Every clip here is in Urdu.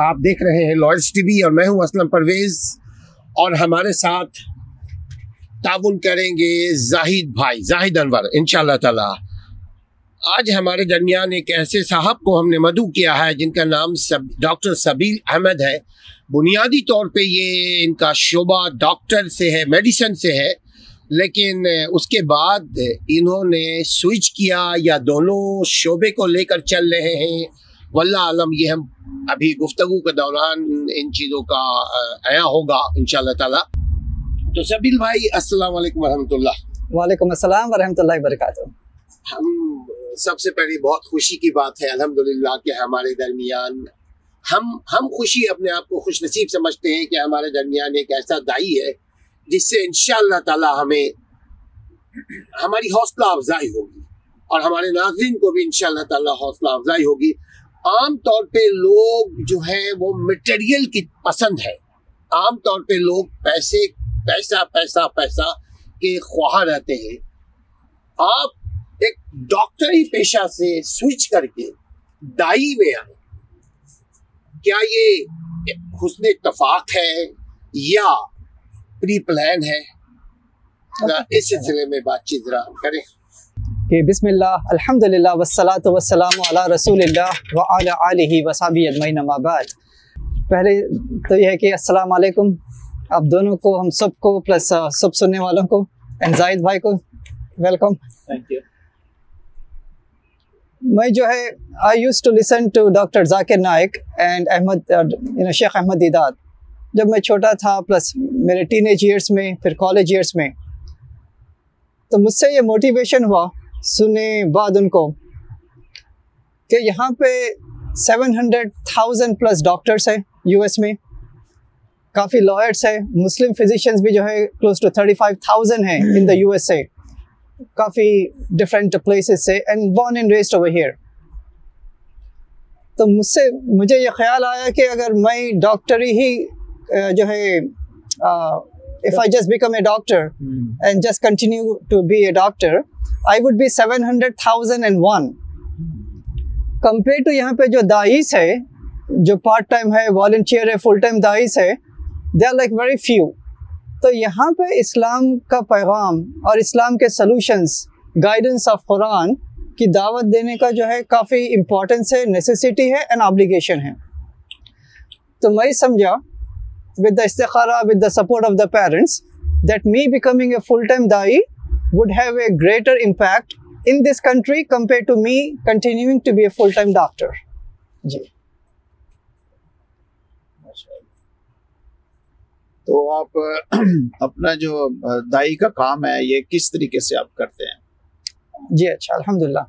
آپ دیکھ رہے ہیں لائلس ٹی وی اور میں ہوں اسلم پرویز اور ہمارے ساتھ تعاون کریں گے زاہد بھائی زاہد انور ان شاء اللہ تعالی آج ہمارے درمیان ایک ایسے صاحب کو ہم نے مدعو کیا ہے جن کا نام ڈاکٹر سبیل احمد ہے بنیادی طور پہ یہ ان کا شعبہ ڈاکٹر سے ہے میڈیسن سے ہے لیکن اس کے بعد انہوں نے سوئچ کیا یا دونوں شعبے کو لے کر چل رہے ہیں واللہ عالم یہ ہم ابھی گفتگو کے دوران ان چیزوں کا آیا ہوگا ان شاء اللہ تعالیٰ تو سبیل بھائی السلام علیکم ورحمۃ اللہ وعلیکم السلام ورحمۃ اللہ وبرکاتہ ہم سب سے پہلے بہت خوشی کی بات ہے الحمدللہ کہ ہمارے درمیان ہم ہم خوشی اپنے آپ کو خوش نصیب سمجھتے ہیں کہ ہمارے درمیان ایک ایسا دائی ہے جس سے انشاءاللہ تعالی اللہ ہمیں ہماری حوصلہ افزائی ہوگی اور ہمارے ناظرین کو بھی انشاء اللہ حوصلہ افزائی ہوگی عام طور پہ لوگ جو ہے وہ مٹیریل کی پسند ہے عام طور پہ لوگ پیسے پیسہ پیسہ پیسہ کے خواہ رہتے ہیں آپ ایک ڈاکٹری پیشہ سے سوئچ کر کے دائی میں آئیں کیا یہ حسن اتفاق ہے یا پری پلان ہے اس سلسلے میں بات چیت ذرا کریں کہ بسم اللہ الحمد للہ والسلام علی علیہ رسول اللہ و اعلیٰ علیہ وصابی اما بعد پہلے تو یہ ہے کہ السلام علیکم آپ دونوں کو ہم سب کو پلس سب سننے والوں کو انزائید بھائی کو ویلکم میں جو ہے I use to listen to doctor Zakir Naik and Ahmed Sheikh Ahmed Deedat جب میں چھوٹا تھا پلس میرے ٹین ایج ایئرس میں پھر کالج ایئرس میں تو مجھ سے یہ موٹیویشن ہوا سنے بعد ان کو کہ یہاں پہ seven hundred thousand plus doctors ہیں یو ایس میں کافی لائرس ہیں مسلم فزیشینس بھی جو ہے close to thirty five thousand ہیں ان دا یو ایس سے کافی ڈفرینٹ پلیسز سے and born and raised over here تو مجھ سے مجھے یہ خیال آیا کہ اگر میں ڈاکٹری ہی جو ہے if I just become a doctor and just continue to be a doctor I would be seven hundred thousand and one compare to یہاں پہ جو داعش ہے جو پارٹ ٹائم ہے والنٹیئر ہے فل ٹائم دائس ہے they are like very few تو یہاں پہ اسلام کا پیغام اور اسلام کے سلوشنس گائیڈنس آف قرآن کی دعوت دینے کا جو ہے کافی امپورٹنس ہے نیسیسٹی ہے اینڈ آبلیگیشن ہے تو میں سمجھا ود دا استخارہ with the support of the parents that me becoming a full time دائی would have a a greater impact in this country compared to to me continuing be full-time doctor جی تو آپ اپنا جو ہے جی اچھا الحمدللہ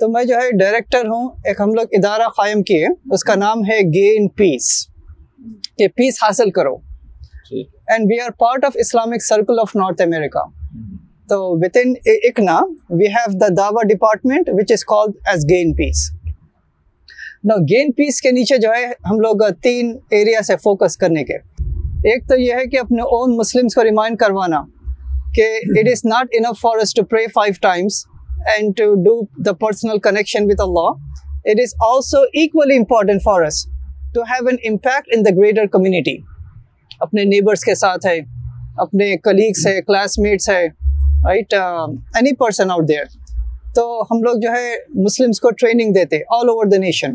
تو میں جو ہے ڈائریکٹر ہوں ایک ہم لوگ ادارہ قائم کیے اس کا نام ہے گے ان پیس کہ پیس حاصل کرو and we are part of Islamic Circle of North America تو in ICNA we have the دعوا department which is called as gain peace نا گین پیس کے نیچے جو ہے ہم لوگ تین ایریا سے فوکس کرنے کے ایک تو یہ ہے کہ اپنے اون مسلمس کو ریمائنڈ کروانا کہ it is not enough for to pray five times and to do the personal connection with a law it is also equally important for to have an impact in the greater community اپنے نیبرس کے ساتھ ہے اپنے کلیگس ہے کلاس میٹس ہے right any person out there تو ہم لوگ جو ہے مسلمس کو ٹریننگ دیتے آل اوور دا نیشن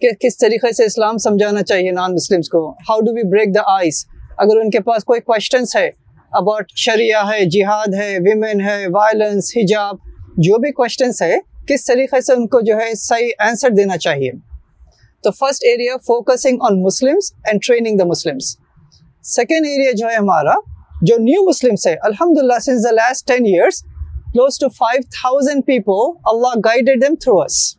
کہ کس طریقے سے اسلام سمجھانا چاہیے نان مسلمس کو how do we break the ice اگر ان کے پاس کوئی کوشچنس ہے اباؤٹ شریعہ ہے جہاد ہے ویمن ہے وائلنس حجاب جو بھی کوشچنس ہے کس طریقے سے ان کو جو ہے صحیح آنسر دینا چاہیے تو first area focusing on Muslims and training the Muslims second area جو ہے ہمارا جو new since ten close to five thousand people Allah them through اس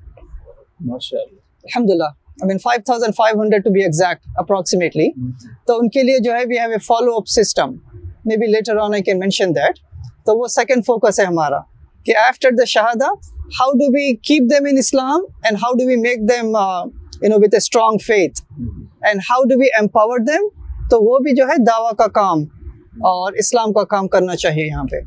دعا کا کام اور اسلام کا کام کرنا چاہیے یہاں پہ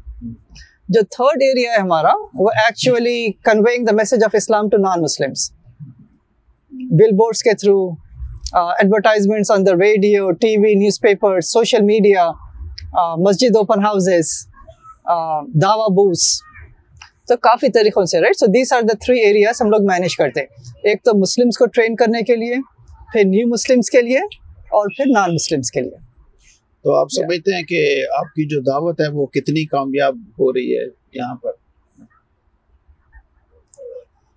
جو تھرڈ ایریا ہے ہمارا وہ actually conveying the message of Islam to non Muslims billboards کے through advertisements the radio T V newspaper social media Masjid open houses Bose تو کافی طریقوں سے right so these are the three areas ہم لوگ مینیج کرتے ایک تو مسلمس کو ٹرین کرنے کے لیے پھر نیو مسلمس کے لیے اور پھر نان مسلمس کے لیے تو آپ سمجھتے ہیں کہ آپ کی جو دعوت ہے ہے وہ کتنی کامیاب ہو رہی یہاں پر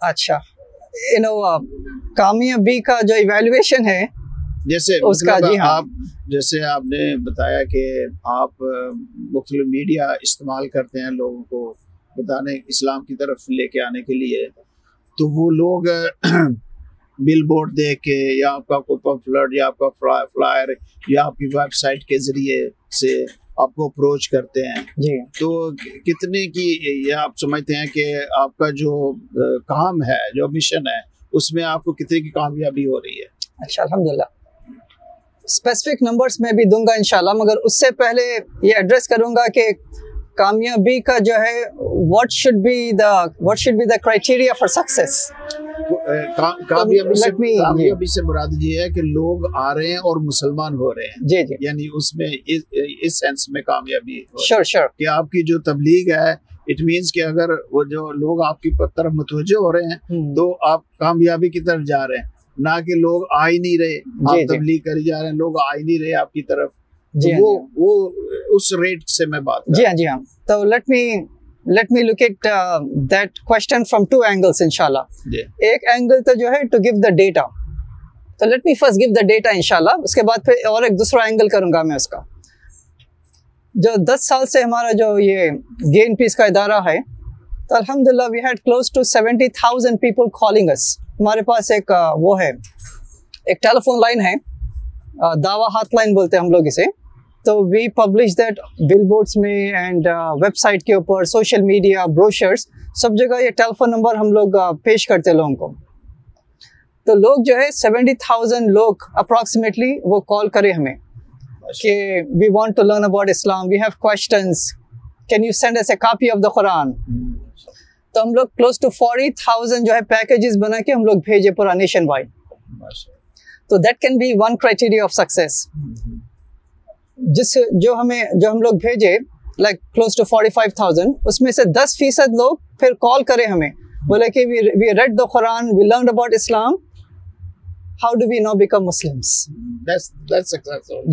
اچھا کامیابی کا جو ایویلویشن ہے جیسے اس کا مطلب جی ہاں. جیسے آپ نے بتایا کہ آپ مختلف میڈیا استعمال کرتے ہیں لوگوں کو بتانے اسلام کی طرف لے کے آنے کے لیے تو وہ لوگ بل بورڈ دے کے یا آپ کا کوئی پمفلٹ یا آپ کا فلائر یا آپ کی ویب سائٹ کے ذریعے سے آپ کو اپروچ کرتے ہیں جی تو کتنے کی یہ آپ سمجھتے ہیں کہ آپ کا جو کام ہے جو مشن ہے اس میں آپ کو کتنے کی کامیابی ہو رہی ہے اچھا الحمدللہ اسپیسیفک نمبرس میں بھی دوں گا انشاءاللہ مگر اس سے پہلے یہ ایڈریس کروں گا کہ کامیابی کا جو ہے what should be the what should be the criteria for success کامیابی جی۔ سے مراد یہ ہے کہ لوگ آ رہے ہیں اور مسلمان ہو رہے ہیں جی، جی۔ یعنی اس میں اس سینس میں کامیابی کہ آپ کی جو تبلیغ ہے اٹ مینس کہ اگر وہ جو لوگ آپ کی طرف متوجہ ہو رہے ہیں تو آپ کامیابی کی طرف جا رہے ہیں نہ کہ لوگ آئی نہیں رہے آپ تبلیغ کر جا رہے ہیں لوگ آئی نہیں رہے آپ کی طرف ہاں، وہ اس ریٹ سے میں بات جی ہاں جی ہاں تو me let me look at that question from two angles ان شاء اللہ ایک اینگل تو جو ہے ٹو گیو دا ڈیٹا تو let me first give the data ان شاء اللہ اس کے بعد پھر اور ایک دوسرا اینگل کروں گا میں اس کا جو دس سال سے ہمارا جو یہ گین پیس کا ادارہ ہے تو الحمد للہ we had close to seventy thousand people calling us ہمارے پاس ایک وہ ہے ایک ٹیلیفون لائن ہے دعوی ہاتھ لائن بولتے ہیں ہم لوگ اسے تو we publish that billboards میں اینڈ ویب سائٹ کے اوپر سوشل میڈیا بروشرس سب جگہ یہ ٹیلی فون نمبر ہم لوگ uh, پیش کرتے لوگوں کو تو لوگ جو ہے سیونٹی تھاؤزینڈ لوگ اپراکسیمیٹلی وہ کال کرے ہمیں کہ we want to learn about Islam we have questions can you send us a copy of the قرآن تو ہم لوگ کلوز ٹو فورٹی تھاؤزینڈ جو ہے پیکیجز بنا کے ہم لوگ بھیجے پورا نیشن وائڈ تو that can be one criteria of success جس جو ہمیں جو ہم لوگ بھیجے like close to forty five thousand اس میں سے دس فیصد لوگ پھر کال کرے ہمیں بولے کہ we we we read the Quran learn about Islam how do know become Muslim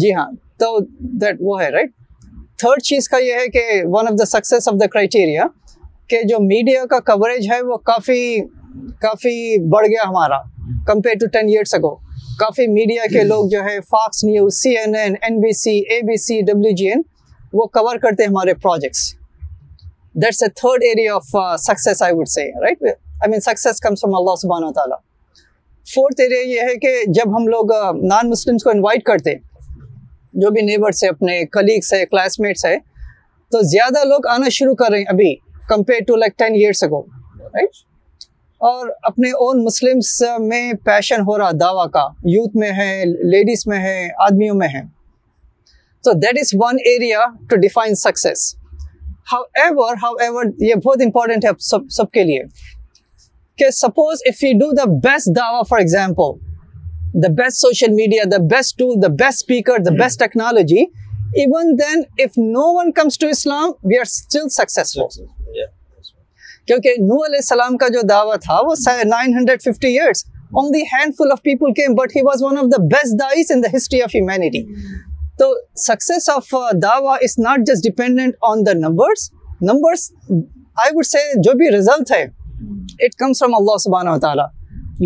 جی ہاں تو دیٹ وہ ہے رائٹ تھرڈ چیز کا یہ ہے کہ one of the success of the criteria کہ جو میڈیا کا کوریج ہے وہ کافی کافی بڑھ گیا ہمارا compare to ten years ago کافی میڈیا کے لوگ جو ہے Fox News C N N N B C A B C W G N وہ کور کرتے ہیں ہمارے projects that's a third area of success I would say right I mean success comes from اللہ سبحانہ تعالیٰ فورتھ ایریا یہ ہے کہ جب ہم لوگ نان uh, مسلمس کو انوائٹ کرتے ہیں جو بھی نیبرس ہے اپنے کلیگس ہے کلاس میٹس ہے تو زیادہ لوگ آنا شروع کر رہے ہیں ابھی compare to like ten years ago right اور اپنے اون مسلمس میں پیشن ہو رہا دعویٰ کا یوتھ میں ہے لیڈیز میں ہے آدمیوں میں ہے تو that is one area to define success however however how ever یہ بہت امپورٹنٹ ہے سب کے لیے کہ suppose if you do the best دعویٰ for example the best social media the best tool the best speaker the best technology even then if no one comes to Islam we are still successful کیونکہ نو علیہ السلام کا جو دعویٰ تھا وہ nine the fifty dais handful of the humanity تو uh, جو بھی ہے اللہ صبح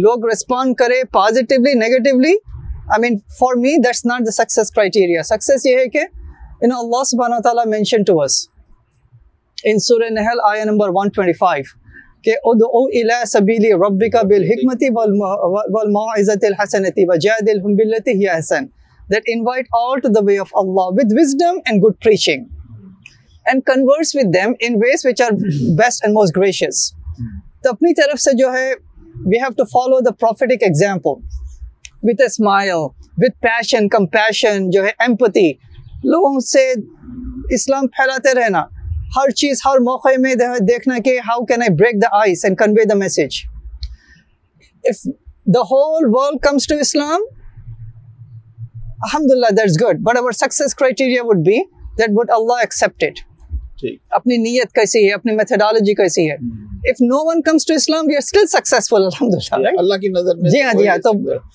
لوگ respond کرے یہ ہے کہ اللہ us ان نمبر اپنی طرف سے جو ہے compassion جو ہے لوگوں سے اسلام پھیلاتے رہنا ہر چیز ہر موقع میں دیکھنا کہ how can I break the ice and convey the message whole world comes to Islam الحمد للہ that's good but our success criteria would be that would Allah accept جی۔ اپنی نیت کیسی ہے اپنی میتھڈالوجی کیسی ہے if no one to Islam we are اللہ کی نظر میں جی ہاں جی ہاں تو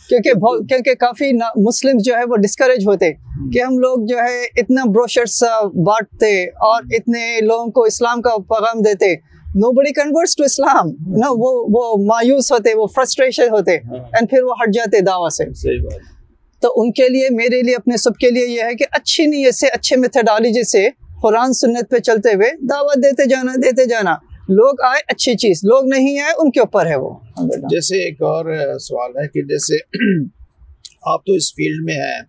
کیونکہ کیونکہ کافی مسلم جو ہے وہ ڈسکریج ہوتے کہ ہم لوگ جو ہے اتنا بانٹتے اور اتنے لوگوں کو اسلام کا پیغام دیتے نو بڑی ٹو اسلام نا وہ مایوس ہوتے وہ فرسٹریشن ہوتے اینڈ ہاں۔ پھر وہ ہٹ جاتے دعوی سے تو ان کے لیے میرے لیے اپنے سب کے لیے یہ ہے کہ اچھی نیت سے اچھے میتھڈالوجی سے قرآن سنت پہ چلتے ہوئے دعوت دیتے جانا دیتے جانا لوگ آئے اچھی چیز لوگ نہیں آئے ان کے اوپر ہے وہ جیسے ایک اور سوال ہے کہ جیسے آپ تو اس فیلڈ میں ہیں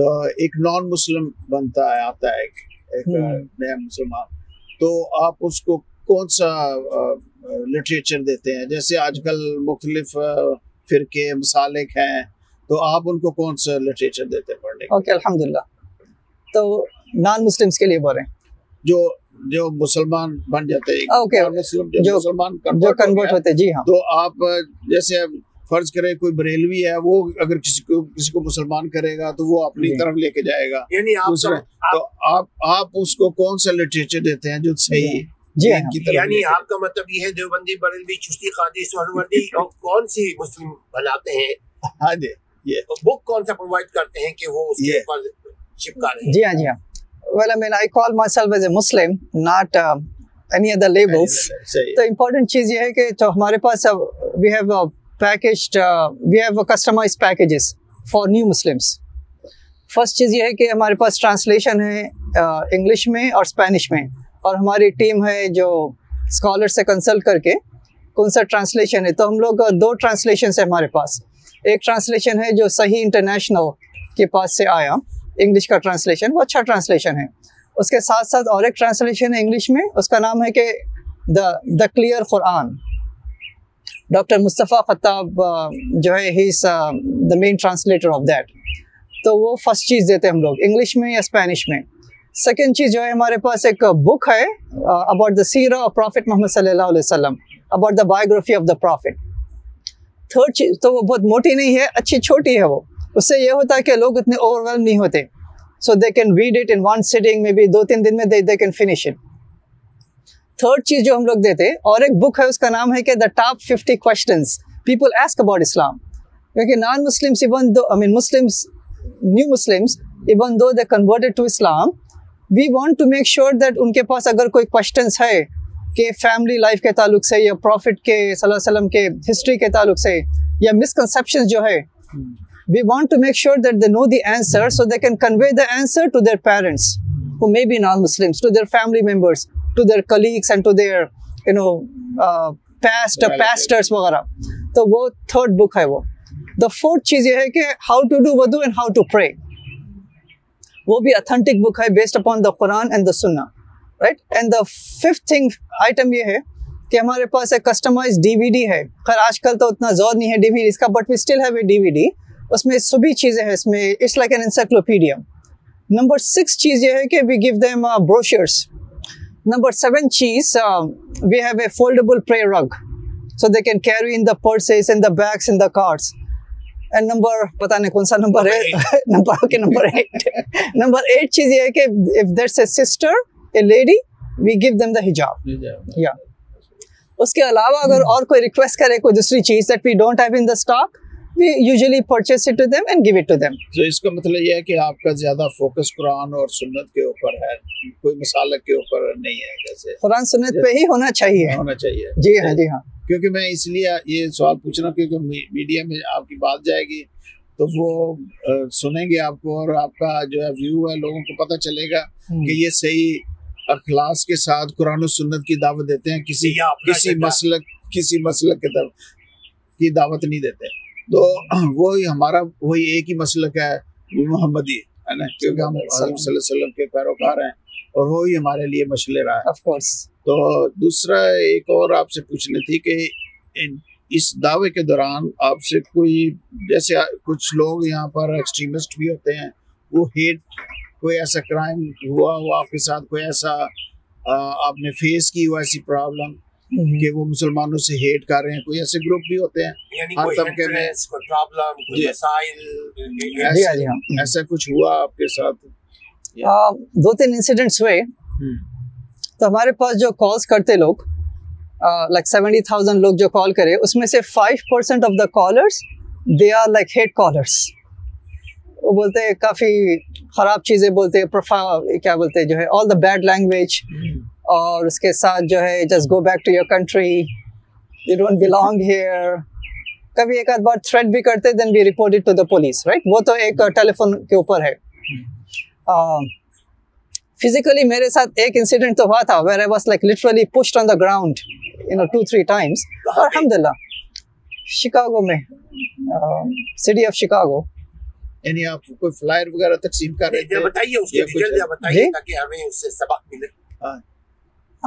تو ایک نان مسلم بنتا ہے آتا ہے ایک نیا مسلمان تو آپ اس کو کون سا لٹریچر دیتے ہیں جیسے آج کل مختلف فرقے مسالک ہیں تو آپ ان کو کون سا لٹریچر دیتے ہیں پڑھنے اوکے الحمدللہ تو نان مسلمز کے لیے بول رہے ہیں جو جو مسلمان بن جاتے ہیں اوکے مسلم جو, جو مسلمان جو کنورٹ ہوتے ہیں جی ہاں تو آپ جیسے فرض کرے کوئی بریلوی ہے وہ اگر کسی کو کسی کو مسلمان کرے گا تو وہ اپنی جی۔ طرف لے کے جائے گا یعنی آپ سر تو آپ آپ اس کو کون سا لٹریچر دیتے ہیں جو صحیح ہے جی ہاں یعنی آپ کا مطلب یہ ہے دیوبندی بریلوی چشتی قادری سہروردی اور کون سی مسلم بناتے ہیں ہاں جی یہ بک کون سا پرووائڈ کرتے ہیں کہ وہ اس کے اوپر چپکا رہے ہیں جی ہاں جی ہاں well, I I mean, call myself as a Muslim, not uh, any other labels. The important چیز یہ ہے کہ ہمارے پاس packages for new Muslims. First چیز یہ ہے کہ ہمارے پاس ٹرانسلیشن ہے انگلش میں اور اسپینش میں اور ہماری ٹیم ہے جو اسکالر سے کنسلٹ کر کے کون سا ٹرانسلیشن ہے تو ہم لوگ uh, دو ٹرانسلیشنس ہیں ہمارے پاس ایک ٹرانسلیشن ہے جو صحیح انٹرنیشنل کے پاس سے آیا انگلش کا ٹرانسلیشن وہ اچھا ٹرانسلیشن ہے اس کے ساتھ ساتھ اور ایک ٹرانسلیشن ہے انگلش میں اس کا نام ہے کہ the the clear Quran doctor Mustafa Khattab جو ہے he is the main translator of that تو وہ فرسٹ چیز دیتے ہم لوگ انگلش میں یا اسپینش میں سیکنڈ چیز جو ہے ہمارے پاس ایک بک ہے اباؤٹ دا سیرا آف پرافٹ محمد صلی اللہ علیہ وسلم about the biography of the prophet third چیز تو وہ بہت موٹی نہیں ہے اچھی چھوٹی ہے وہ اس سے یہ ہوتا ہے کہ لوگ اتنے اوور نہیں ہوتے so they can read it in one میں بھی دو تین دن میں they they can finish it third چیز جو ہم لوگ دیتے اور ایک بک ہے اس کا نام ہے کہ the top fifty questions people ask about اسلام کیونکہ non Muslims even though I mean Muslims new Muslims even though they converted to Islam we want to make sure that ان کے پاس اگر کوئی کوشچنس ہے کہ فیملی لائف کے تعلق سے یا پروفٹ کے صلی اللہ علیہ وسلم کے ہسٹری کے تعلق سے یا مسکنسیپشن جو ہے we want make sure parents وغیرہ تو وہ تھرڈ بک ہے وہ دا فورتھ چیز یہ ہے کہ ہاؤ ٹو ڈو ودو اینڈ ہاؤ ٹو پرے وہ بھی اتھینٹک بک ہے based upon the Quran and the سننا right and the fifth thing item یہ ہے کہ ہمارے پاس ایک کسٹمائز ڈی وی ڈی ہے خیر آج کل تو اتنا زور نہیں ہے ڈی وی ڈی اس کا but we still have a D V D اس میں سبھی چیزیں ہیں اس میں it's like an encyclopedia number six چیز یہ ہے کہ we give them brochures number seven چیز we have a foldable prayer rug so they can carry in the purses in the bags in the cars and number پتہ نہیں کون سا نمبر ہے نمبر کے نمبر ایٹ نمبر ایٹ چیز یہ ہے کہ if that's a sister a lady we gave them the ہجاب یا اس کے علاوہ اگر اور کوئی ریکویسٹ کرے کوئی دوسری چیز that we don't have in the stock اس کا مطلب یہ ہے کہ آپ کا زیادہ فوکس قرآن اور سنت کے اوپر ہے کوئی مسالک کے اوپر نہیں ہے قرآن سنت پہ ہی ہونا چاہیے ہونا چاہیے جی ہاں جی ہاں کیونکہ میں اس لیے یہ سوال پوچھ رہا ہوں کیونکہ میڈیا میں آپ کی بات جائے گی تو وہ سنیں گے آپ کو اور آپ کا جو ہے ویو ہے لوگوں کو پتہ چلے گا کہ یہ صحیح اخلاص کے ساتھ قرآن و سنت کی دعوت دیتے ہیں کسی مسلک کے طرف کی دعوت نہیں دیتے تو وہی ہمارا وہی ایک ہی مسلک ہے محمدی نا کیونکہ ہم کے پیروکار ہیں اور وہی ہمارے لیے رہا ہے تو دوسرا ایک اور آپ سے پوچھنی تھی کہ اس دعوے کے دوران آپ سے کوئی جیسے کچھ لوگ یہاں پر ایکسٹریمسٹ بھی ہوتے ہیں وہ ہیٹ کوئی ایسا کرائم ہوا ہوا آپ کے ساتھ کوئی ایسا آپ نے فیس کی ہوا ایسی پرابلم کہ وہ مسلمانوں سے ہیٹ کر رہے ہیں کوئی ایسے گروپ بھی ہوتے ہیں یعنی ہر طبقے میں جی۔ جی، جی، ہاں۔ ایسا کچھ ہوا آپ کے ساتھ دو تین انسیڈنٹس ہوئے تو ہمارے پاس جو کالز کرتے لوگ لائک سیونٹی تھاؤزینڈ لوگ جو کال کرے اس میں سے five percent of the callers they are like hate callers وہ بولتے ہیں کافی خراب چیزیں بولتے ہیں کیا بولتے ہیں جو ہے آل دا بیڈ لینگویج اور اس کے ساتھ جو ہے just go back to your country you don't belong here کبھی ایک آدھ بار تھریٹ بھی کرتے then be reported to the police right وہ تو ایک ٹیلی فون کے اوپر ہے فزیکلی میرے ساتھ ایک انسیڈنٹ تو ہوا تھا where I was like literally pushed on the ground in two three times اور الحمد للہ شکاگو میں سٹی آف شکاگو یعنی آپ کوئی فلائر وغیرہ تقسیم کر رہے ہیں بتائیے اس کے بتائیے جی؟ تاکہ ہمیں اس سے سبق ملے ہاں۔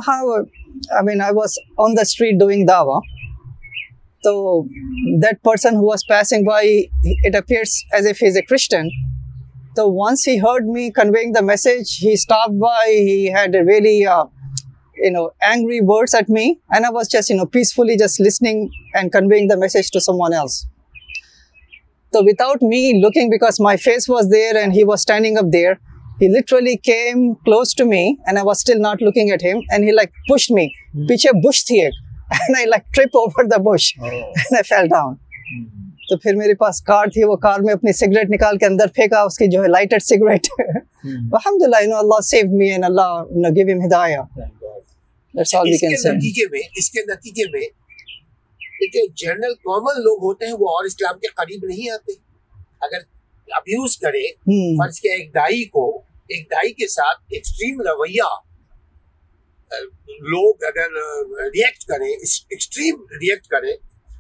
However, I was on the street doing dawah. So that person who was passing by, it appears as if he's a Christian. So once he heard me conveying the message, he stopped by. He had a really, uh, angry words at me, and I was just, peacefully just listening and conveying the message to someone else. So without me looking, because my face was there and he was standing up there, he literally came close to me and I was still not looking at him and he like pushed me. پیچھے hmm. bush تھی ایک and I like trip over the bush oh. and I fell down. Hmm. تو پھر میرے پاس کار تھی وہ کار میں اپنی سگریٹ نکال کے اندر پھینکا اس کی جو ہے لائٹڈ سگریٹ الحمد للہ you know Allah save me and Allah you know gave him ہدایا that's all we can say نتیجے میں اس کے نتیجے میں کہ جنرل کامن لوگ ہوتے ہیں وہ اور اسلام کے قریب نہیں آتے اگر ابیوز کرے فرض کے ایک دائی کو ایک دائی کے ساتھ ایکسٹریم رویہ لوگ اگر ریئیکٹ کریں ایکسٹریم ریئیکٹ کریں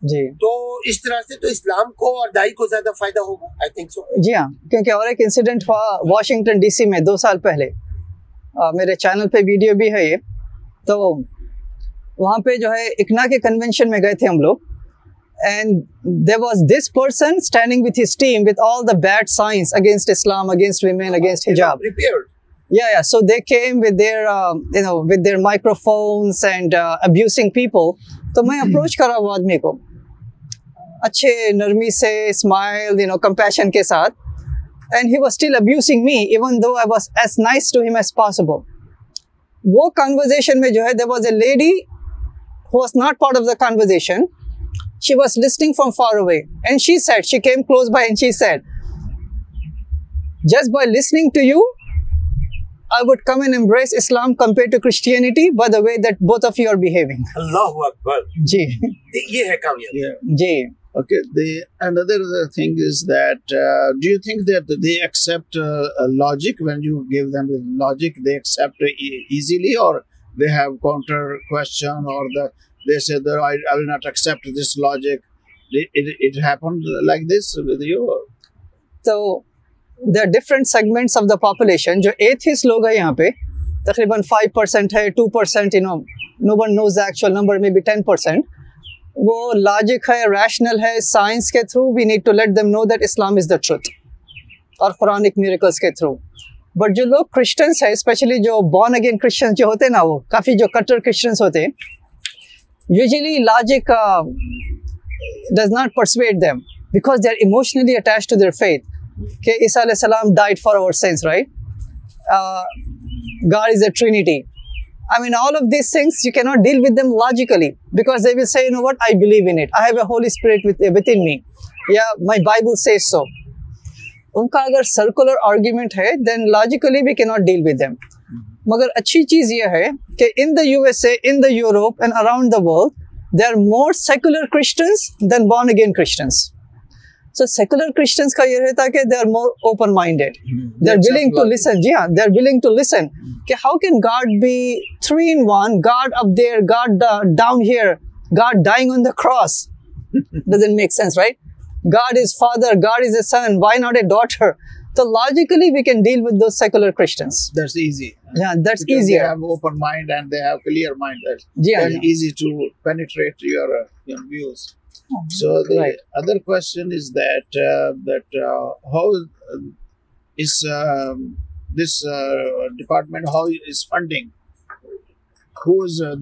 جی تو اس طرح سے تو اسلام کو اور دائی کو زیادہ فائدہ ہوگا آئی تھنک سو جی ہاں کیونکہ اور ایک انسیڈنٹ ہوا واشنگٹن ڈی سی میں دو سال پہلے میرے چینل پہ ویڈیو بھی ہے یہ تو وہاں پہ جو ہے اکنا کے کنونشن میں گئے تھے ہم لوگ اپروچ کرا آدمی کو اچھے نرمی سے part of the conversation she was listening from far away and she said she came close by and she said just by listening to you i would come and embrace islam compared to christianity by the way that both of you are behaving allahu akbar ji ye hai kaam ji okay the another thing is that uh, do you think that they accept uh, logic when you give them the logic they accept e easily or they have counter question or the تو ایس لوگ وہ لاجک ہے ریشنل ہے سائنس کے through know that Islam is the truth اور جو بارن اگین کرسچن جو ہوتے ہیں نا وہ کافی جو کٹر کرسچنس ہوتے ہیں usually logic does not participate them because they are emotionally attach to their faith کہ اس علیہ السلام died for sins right God is a Trinity I mean all of these things you can not deal with them logically because they will I believe in I a Holy Spirit in یا مائی بائبل سے ان کا اگر سرکولر آرگیومنٹ ہے دین لاجیکلی وی کی ناٹ ڈیل ود دیم مگر اچھی چیز یہ ہے کہ in the U S A in the Europe and around the world they are more secular Christians than born again Christians so secular Christians کا یہ رہتا کہ they are more open minded they are willing to listen جی ہاں they are willing to listen کہ how can God be three in one God up there God down here God dying on the cross doesn't make sense right God is father God is a son why not a daughter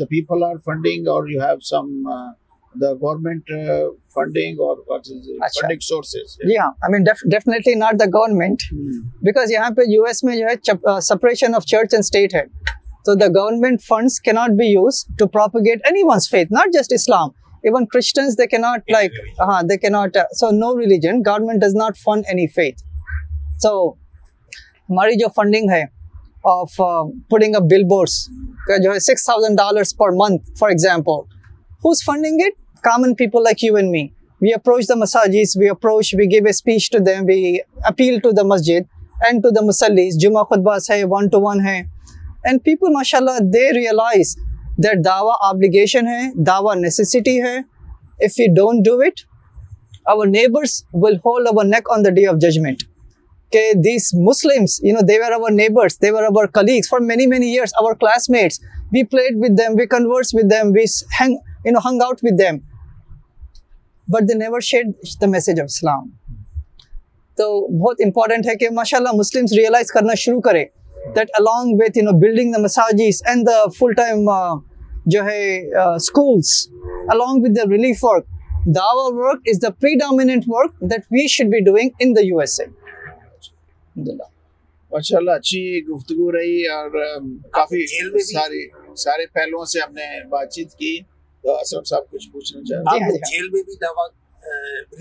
people are funding اور گورنمنٹ جی ہاں separation of church and state ہے بل بورڈس کا جو ہے six thousand dollars per month for example common people like you and me we approach the مساجی جمعہ ماشاء اللہ دے ریلائزیشن ہے داوا نیسسٹی ہے these Muslim they are our neighbours colleagues for many many years our class mates we played with them we converse without with them but they never share the message of اسلام تو بہت امپورٹنٹ ہے کہ ماشاء اللہ مسلم ریئلائز کرنا شروع کرے that along with you know building the مساجز and the full time جو ہے schools along with the relief work the our work is the predominant work that we should be doing in the U S A ماشاء اللہ اچھی گفتگو رہی اور um, کافی سارے سارے پہلوؤں سے ہم نے بات چیت کی صاحب کچھ پوچھنا ہیں جی، جیل میں بھی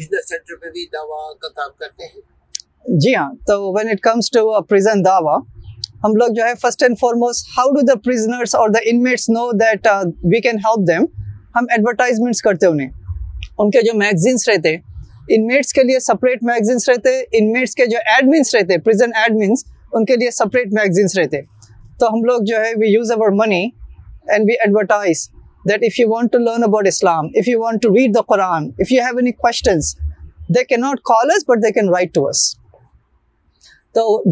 بھی سینٹر کا کام کرتے جی ہاں تو ہم ہم لوگ جو ہے first and foremost how do the the prisoners اور inmates know that we can help them advertisements کرتے انہیں ان کے جو میگزینس رہتے انمیٹس کے لیے سپریٹ سپریٹ میگزینس میگزینس رہتے رہتے رہتے انمیٹس کے کے جو ایڈمنس ایڈمنس پریزن ان لیے تو ہم لوگ جو ہے we we use our money and advertise that if you want to learn about Islam if you want to read the Quran if you have an can not call they کی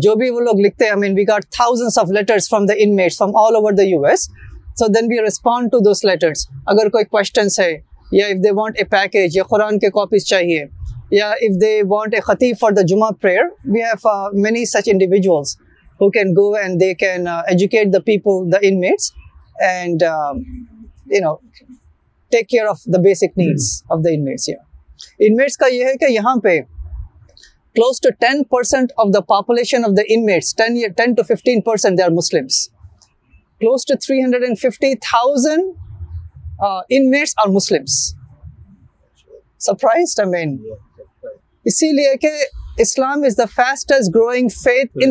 جو بھی وہ لوگ لکھتے ہیں U S so then we respond to letters اگر کوئی کوششنس ہے if they want a package یا قرآن کے کاپیز چاہیے یا اف دے وانٹ اے خطیف فار دا جمعہ prayer we have many such individuals can go and they can educate the people the inmates and inmates کا یہاں پہ hundred surprise the fastest growing faith in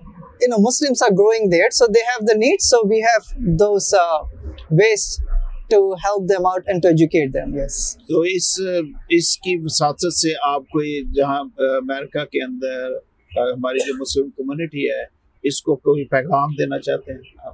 آپ کوئی جہاں امیرکا کے اندر ہماری جو مسلم کمیونٹی ہے اس کو کوئی پیغام دینا چاہتے ہیں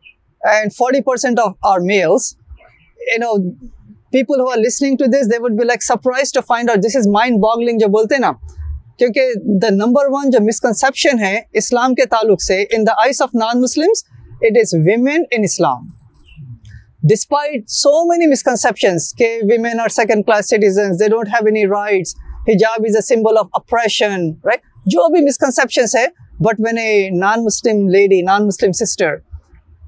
نمبر ون جو مسکنسن ہے اسلام کے تعلق سے in the eyes of non Islam despite so many misconceptions operation جو بھی مسکنس ہے but when a non Muslim lady non Muslim sister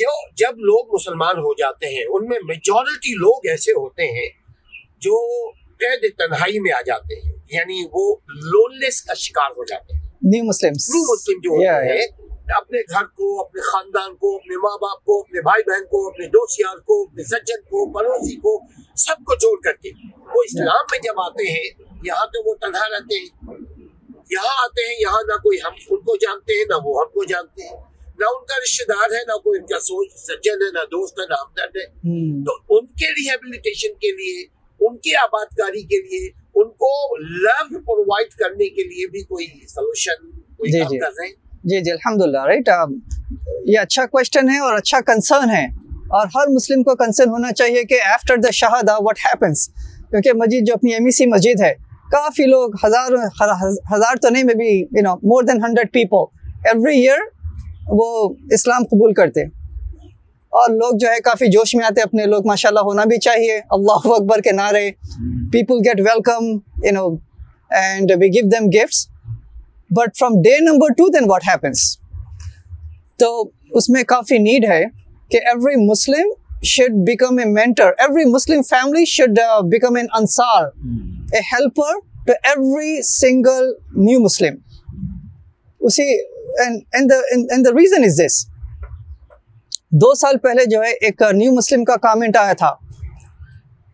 جو جب لوگ مسلمان ہو جاتے ہیں ان میں میجورٹی لوگ ایسے ہوتے ہیں جو قید تنہائی میں آ جاتے ہیں یعنی وہ کا شکار ہو جاتے ہیں ہیں نیو نیو مسلم مسلم جو ہوتے اپنے گھر کو کو اپنے اپنے خاندان ماں باپ کو اپنے بھائی بہن کو اپنے دوست یار کو اپنے سجن کو پڑوسی کو سب کو جوڑ کر کے وہ اسلام میں جب آتے ہیں یہاں تو وہ تنہا رہتے ہیں یہاں آتے ہیں یہاں نہ کوئی ہم ان کو جانتے ہیں نہ وہ ہم کو جانتے ہیں نہ ان کا رشتے دار ہے نہ کوئی ان کا سوچ سجن ہے نہ دوست ہے نہ ہمدرد ہے تو ان کے ریہیبلیٹیشن کے لیے ان کی آباد کاری کے لیے ان کو لو پرووائڈ کرنے کے لیے بھی کوئی سلوشن کوئی جی، کام جی۔ کر رہے ہیں جی جی الحمد للہ رائٹ یہ اچھا کوشچن ہے اور اچھا کنسرن ہے اور ہر مسلم کو کنسرن ہونا چاہیے کہ آفٹر دا شہادا وٹ ہیپنس کیونکہ مسجد جو اپنی ایم ای سی مسجد ہے کافی لوگ ہزار ہزار تو نہیں میں بھی you know more than hundred people every year وہ اسلام قبول کرتے اور لوگ جو ہے کافی جوش میں آتے اپنے لوگ ماشاءاللہ ہونا بھی چاہیے اللہ اکبر کے نعرے people get welcome you know and we gave them gifts but from day number two then what happens تو اس میں کافی نیڈ ہے کہ every Muslim should become a mentor every Muslim family should become an انصار a helper to every single new مسلم اسی and the and, and the reason is this دو سال پہلے جو ہے ایک نیو مسلم کا کامنٹ آیا تھا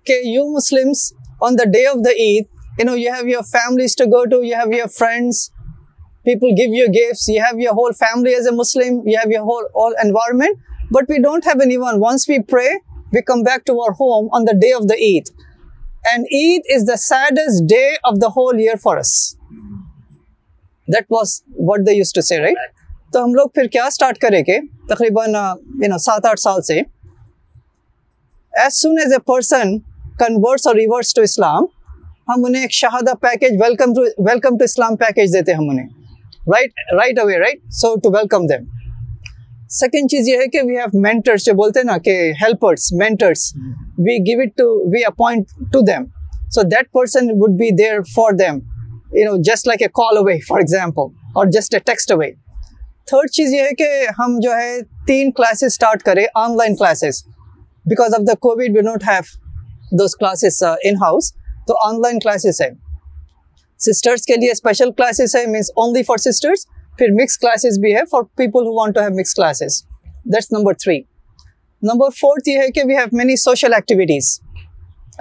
کہ you Muslims on the day of the Eid you know you have your families to go to you have your friends people give your gifts you have your whole family as a Muslim you have your whole all environment but we don't have anyone once we pray we come back to our home on the day of the Eid and Eid is the saddest day of the whole year for us that they used to see right تو ہم لوگ پھر کیا اسٹارٹ کریں گے تقریباً یو نو سات آٹھ سال سے as soon as a person converts or reverts to اسلام ہم انہیں ایک شہادہ package welcome welcome to to Islam package دیتے ہم انہیں right right away right so to welcome them second چیز یہ ہے کہ وی ہیو مینٹرس جو بولتے ہیں نا کہ helpers mentors we go to we appoint to them so that person would be there for them you know just like a call away for example or just a text away third چیز یہ ہے کہ ہم جو ہے تین کلاسز اسٹارٹ کرے online classes because of the Covid we not have those classes in house تو آن لائن کلاسز ہے سسٹرس کے لیے اسپیشل کلاسز ہے مینس اونلی فار سسٹرس پھر مکس کلاسز بھی ہے for people who want to have mix classes that's number three number fourth یہ ہے کہ we have many social activities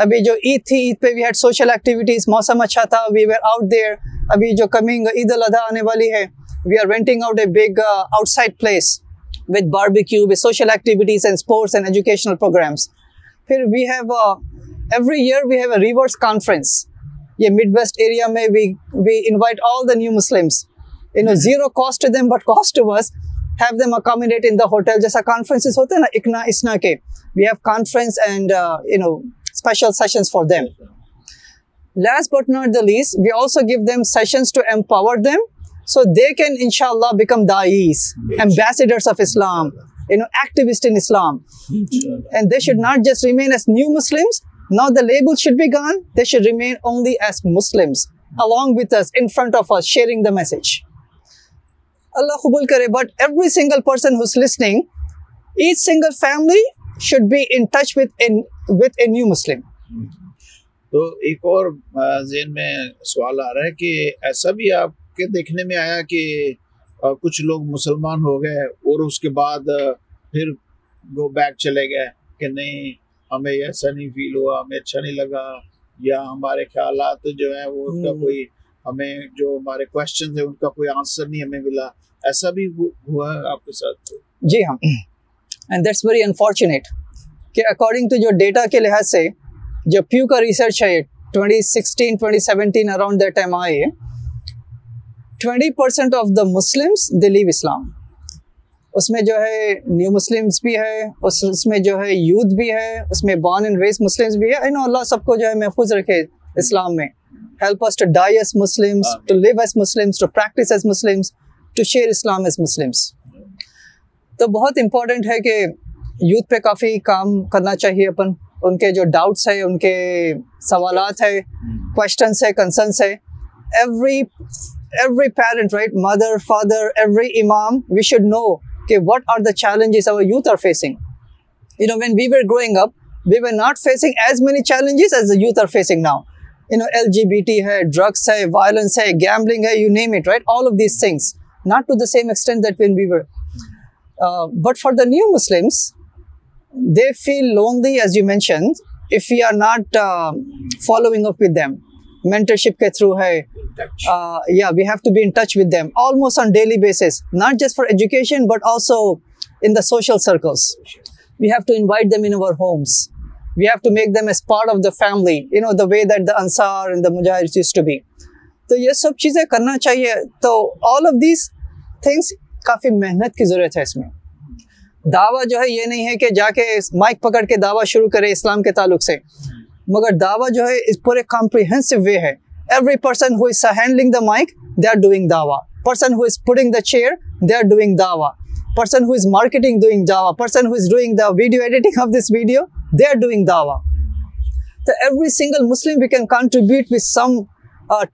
ابھی جو عید تھی عید پہ وی ہیڈ سوشل ایکٹیویٹیز موسم اچھا تھا وی ویئر آؤٹ دیئر ابھی جو کمنگ عید الاضحیٰ آنے والی ہے we are renting out a big outside place with barbecue with social activities and sports and educational programmes پھر we have every year we have a reverse conference یہ مڈ ویسٹ ایریا میں we we invite all the new Muslims in zero cost them but cost was have them accommodate in the hotel جیسا کانفرنسز ہوتے ہیں نا اکنا اسنا کے we have conference and you know special sessions for them. Last but not the least, we also give them sessions to empower them so they can inshallah become da'is, ambassadors of Islam, you know, activists in Islam. And they should not just remain as new Muslims, now the label should be gone, they should remain only as Muslims along with us, in front of us, sharing the message. Allah khubul kare, but every single person who's listening, each single family should be in touch with an with a new مسلم تو ایک اور ذہن میں سوال آ رہا ہے کہ ایسا بھی آپ کے دیکھنے میں آیا کہ کچھ لوگ مسلمان ہو گئے اور اس کے بعد پھر گو بیک چلے گئے کہ نہیں ہمیں ایسا نہیں فیل ہوا ہمیں اچھا نہیں لگا یا ہمارے خیالات جو ہیں وہ ان کا hmm. کوئی ہمیں جو ہمارے کوشچن ہیں ان کا کوئی آنسر نہیں ہمیں ملا ایسا بھی ہوا ہے آپ کے ساتھ جی ہاں اینڈ دیٹس ویری انفارچونیٹ کہ اکارڈنگ ٹو جو ڈیٹا کے لحاظ سے جو پیو کا ریسرچ ہے twenty sixteen twenty seventeen around that time آئے twenty percent of the Muslims they leave اسلام اس میں جو ہے نیو مسلمس بھی ہے اس اس میں جو ہے یوتھ بھی ہے اس میں بورن اینڈ ریس مسلمس بھی ہے این او اللہ سب کو جو ہے محفوظ رکھے اسلام میں help us to die as Muslims to live as Muslims to practise as Muslims to share Islam as Muslims تو بہت امپورٹنٹ ہے کہ یوتھ پہ کافی کام کرنا چاہیے اپن ان کے جو ڈاؤٹس ہے ان کے سوالات ہے کوشچنس ہے کنسنس ہے every every parent right mother father every امام وی شوڈ نو کہ what are the challenges our youth are facing you know when we were growing up we were not facing as many challenges as the youth are facing now you know L G B T ہے ڈرگس ہے وائلنس ہے گیملنگ ہے you name it right all of these things not to the same extent that when we were but for the new Muslims they feel lonely as you mentioned if we are not uh, following up with them mentorship ke through hai uh, yeah we have to be in touch with them almost on daily basis not just for education but also in the social circles we have to invite them in our homes we have to make them as part of the family you know the way that the ansar and the mujahids used to be تو یہ سب چیزیں کرنا چاہیے تو آل آف دیز تھنگس کافی محنت کی ضرورت ہے اس میں دعویٰ جو ہے یہ نہیں ہے کہ جا کے مائک پکڑ کے دعویٰ شروع کرے اسلام کے تعلق سے مگر دعویٰ جو ہے اس پورے کمپریہنسو وے ہے every person who is handling the mic they are doing دعویٰ person who is putting the chair they are doing دعویٰ person who is marketing doing دعویٰ person who is doing the video editing of this video they are doing دعویٰ تو every single Muslim we can contribute with some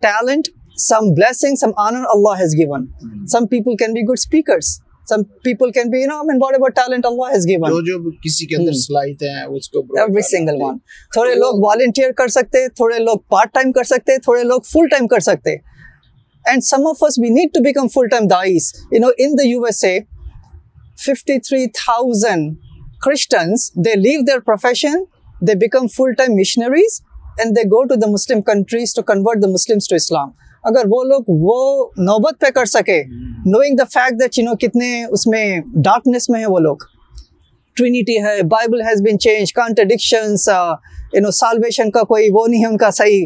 talent some blessing some honour Allah has given some people can be good speakers some some people can be you you you know know man what talent Allah has given جو جو کسی کے اندر hmm. صلاحیت ہیں اس اس کو ایوری سنگل ون تھوڑے تھوڑے تھوڑے لوگ لوگ لوگ والنٹیئر کر کر کر سکتے سکتے سکتے part time time time time full full full and and of we need to to to become become dies in the the the S A fifty three thousand Christians they they they leave their profession missionaries go Muslim countries convert Muslims to Islam اگر وہ لوگ وہ نوبت پہ کر سکے نوئنگ دا فیکٹ دیٹ کتنے اس میں ڈارکنیس میں ہیں وہ لوگ ٹرینیٹی ہے Bible has been change contradictions you know salvation کا کوئی وہ نہیں ہے ان کا صحیح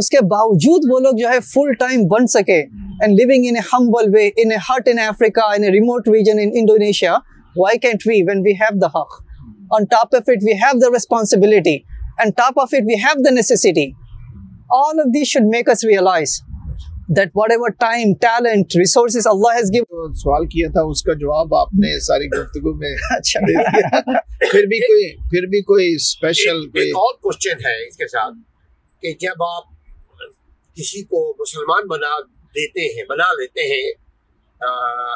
اس کے باوجود وہ لوگ جو ہے فل ٹائم بن سکے and living in in a a humble way hut in Africa in in a remote region Indonesia why can't we when we have the on top of it we have the responsibility and top of it we have the necessity ساری گفتگو میں جب آپ کسی کو مسلمان بنا دیتے ہیں بنا لیتے ہیں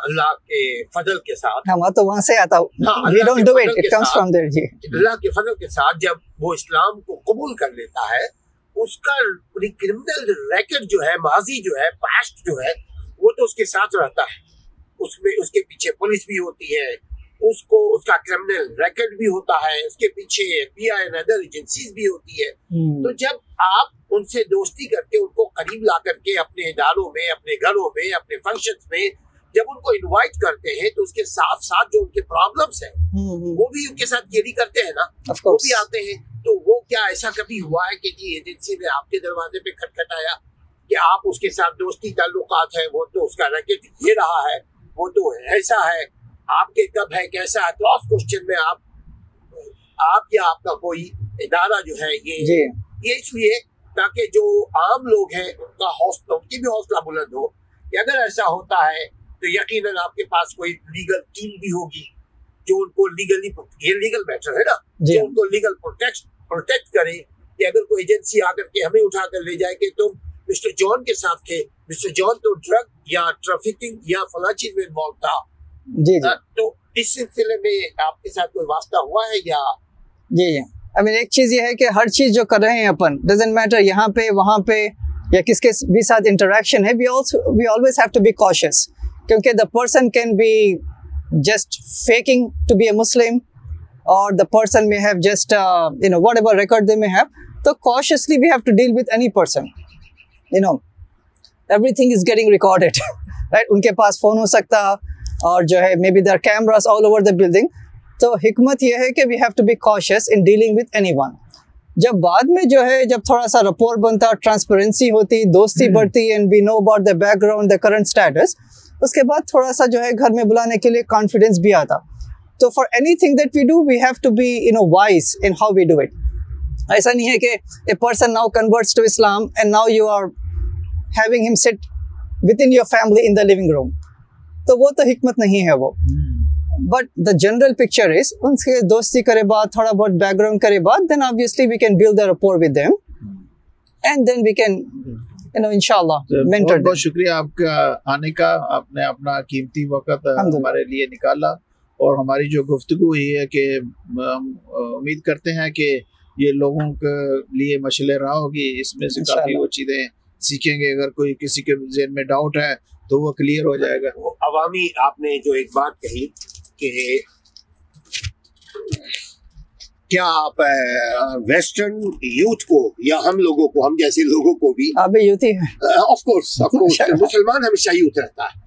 اللہ کے فضل کے ساتھ ہاں، تو وہاں سے آتا ہاں، جی۔ اللہ کے فضل کے ساتھ جب وہ اسلام کو قبول کر لیتا ہے اس کا کرمنل ریکٹ جو ہے ماضی جو ہے پاسٹ جو ہے وہ تو اس کے ساتھ رہتا ہے اس میں اس کے پیچھے پولیس بھی ہوتی ہے اس اس اس کو کا کرمنل بھی بھی ہوتا ہے ہے کے پیچھے پی آئی ایجنسیز ہوتی تو جب آپ ان سے دوستی کر کے ان کو قریب لا کر کے اپنے اداروں میں اپنے گھروں میں اپنے فنکشن میں جب ان کو انوائٹ کرتے ہیں تو اس کے ساتھ ساتھ جو ان کے پرابلمس ہیں وہ بھی ان کے ساتھ کیری کرتے ہیں نا وہ بھی آتے ہیں تو وہ کیا ایسا کبھی ہوا ہے کہ جی ایجنسی نے آپ کے دروازے پہ کھٹ آیا کہ آپ اس کے ساتھ دوستی تعلقات ہیں وہ تو اس کا ریکٹ یہ رہا ہے وہ تو ایسا ہے آپ کے کب ہے کیسا ہے کراس کوشچن میں آپ آپ یا آپ کا کوئی ادارہ جو ہے یہ جی۔ یہ اس لیے تاکہ جو عام لوگ ہیں ان کا حوصلہ ان کی بھی حوصلہ بلند ہو کہ اگر ایسا ہوتا ہے تو یقیناً آپ کے پاس کوئی لیگل ٹیم بھی ہوگی جو ان کو لیگلی یہ لیگل میٹر ہے نا جی۔ جو ان کو لیگل پروٹیکشن پروٹیکٹ کریں کہ اگر کوئی ایجنسی آ کر کے ہمیں اٹھا کر لے جائے کہ تم مسٹر جان کے ساتھ تھے مسٹر جان تو ڈرگ یا ٹریفکنگ یا فلاں چیز میں انوالو تھا جی جی ہاں، تو اس سلسلے میں آپ کے ساتھ کوئی واسطہ ہوا ہے یا جی جی I mean, ایک چیز یہ ہے کہ ہر چیز جو کر رہے ہیں اپن ڈزنٹ میٹر یہاں پہ وہاں پہ یا کس کے بھی ساتھ انٹریکشن ہے we always have to be cautious کیونکہ the person can be just faking to be a Muslim اور the person record have تونی person you know everything is getting recorded right ان کے پاس فون ہو سکتا اور جو ہے may be there cameras all over the building تو حکمت یہ ہے کہ we have to be cautious in dealing with anyone جب بعد میں جو ہے جب تھوڑا سا رپور بنتا ٹرانسپیرنسی ہوتی دوستی بڑھتی and we know about the background the current status اس کے بعد تھوڑا سا جو ہے گھر میں بلانے کے لیے کانفیڈینس بھی آتا تو for anything that we do we have to be you know wise in how we do it ایسا نہیں ہے کہ a person now converts to Islam and now you are having him set with in your family in the living room تو وہ تو حکمت نہیں ہے وہ but the general picture is ان سے دوستی کرے بعد تھوڑا بہت بیک گراؤنڈ کرے بعد then obviously we can build the rapport with them and then we can بہت شکریہ آپ کا آنے کا آپ نے اپنا قیمتی وقت ہمارے لیے نکالا اور ہماری جو گفتگو ہی ہے کہ امید کرتے ہیں کہ یہ لوگوں کے لیے مشلے رہا ہوگی اس میں سے کافی وہ چیزیں سیکھیں گے اگر کوئی کسی کے ذہن میں ڈاؤٹ ہے تو وہ کلیئر ہو جائے گا عوامی آپ نے جو ایک بات کہی کہ کیا آپ آپ ویسٹرن کو کو کو یا ہم ہم لوگوں لوگوں جیسے بھی ہیں آف کورس مسلمان ہمیشہ یوتھ رہتا ہے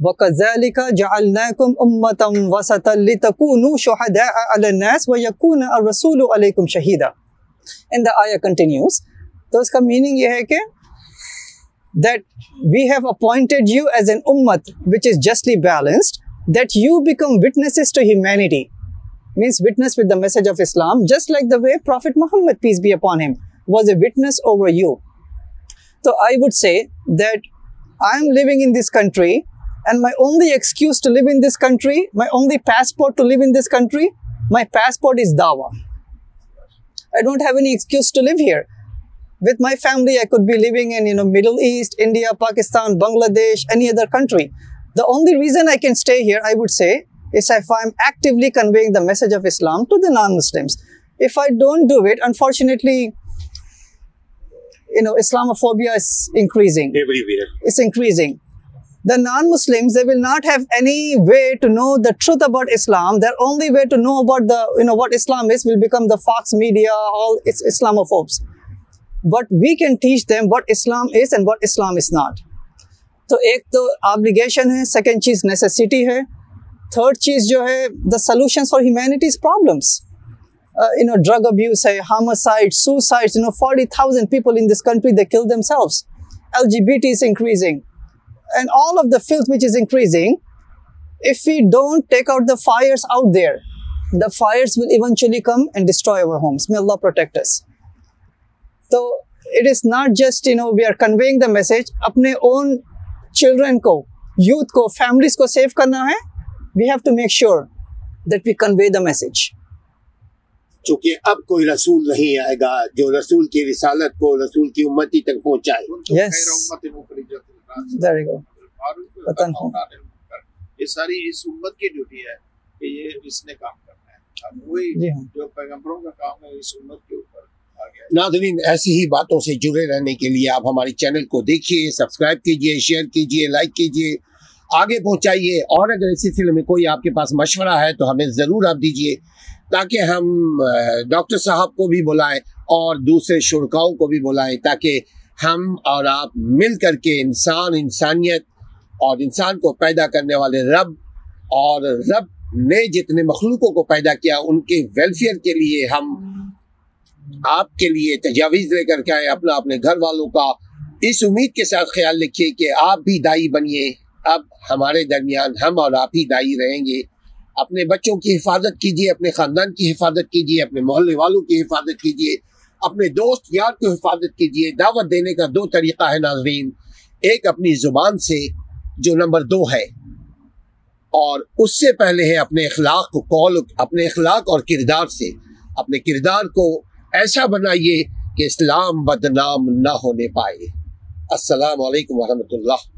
وَقَذَلِكَ جَعَلْنَاكُمْ أُمَّةً وَسَطًا لِتَكُونُوا شُهَدَاءَ عَلَى النَّاسِ وَيَكُونَ الرَّسُولُ عَلَيْكُمْ شَهِيدًا And the ayah continues. تو اس کا meaning یہ ہے کہ that we have appointed you as an ummat which is justly balanced that you become witnesses to humanity means witness with the message of Islam just like the way Prophet Muhammad peace be upon him was a witness over you. So I would say that I am living in this country And my only excuse to live in this country, my only passport to live in this country, my passport is Dawah. I don't have any excuse to live here. With my family, I could be living in, Middle East, India, Pakistan, Bangladesh, any other country. The only reason I can stay here, I would say, is if I'm actively conveying the message of Islam to the non-Muslims. If I don't do it, unfortunately, Islamophobia is increasing. Everywhere. It's increasing. The non Muslim will not have any way to know the truth about Islam they only way Islam Islam but we can teach them what Islam is and what Islam is not تو ایک تو آبلیگیشن ہے سیکنڈ چیز نیسسٹی ہے تھرڈ چیز جو ہے solution for humanity's problems no drugability is increasing and all of the filth which is increasing, if we don't take out the fires out there, the fires will eventually come and destroy our homes. May Allah protect us. So it is not just, you know, we are conveying the message. Apne own children ko, youth ko, families ko save karna hai. We have to make sure that we convey the message. چونکہ اب کوئی رسول نہیں آئے گا جو رسول کی رسالت کو رسول کی امتی تک پہنچائے yes. وطن ہو یہ ساری اس امت کی ڈیوٹی ہے کہ یہ اس نے کام کرنا ہے وہی جی ہاں۔ جو پیغمبروں کا کام ہے اس امت کے اوپر ناظرین ایسی ہی باتوں سے جڑے رہنے کے لیے آپ ہماری چینل کو دیکھیے سبسکرائب کیجیے شیئر کیجیے لائک کیجیے آگے پہنچائیے اور اگر اس سلسلے میں کوئی آپ کے پاس مشورہ ہے تو ہمیں ضرور آپ دیجیے تاکہ ہم ڈاکٹر صاحب کو بھی بلائیں اور دوسرے شرکاؤں کو بھی بلائیں تاکہ ہم اور آپ مل کر کے انسان انسانیت اور انسان کو پیدا کرنے والے رب اور رب نے جتنے مخلوقوں کو پیدا کیا ان کے ویلفیئر کے لیے ہم آپ کے لیے تجاویز لے کر کے آئے اپنا اپنے گھر والوں کا اس امید کے ساتھ خیال رکھیے کہ آپ بھی دائی بنیے اب ہمارے درمیان ہم اور آپ ہی دائی رہیں گے اپنے بچوں کی حفاظت کیجیے اپنے خاندان کی حفاظت کیجیے اپنے محلے والوں کی حفاظت کیجیے اپنے دوست یار کی حفاظت کیجیے دعوت دینے کا دو طریقہ ہے ناظرین ایک اپنی زبان سے جو نمبر دو ہے اور اس سے پہلے ہے اپنے اخلاق کو کال اپنے اخلاق اور کردار سے اپنے کردار کو ایسا بنائیے کہ اسلام بدنام نہ ہونے پائے السلام علیکم ورحمۃ اللہ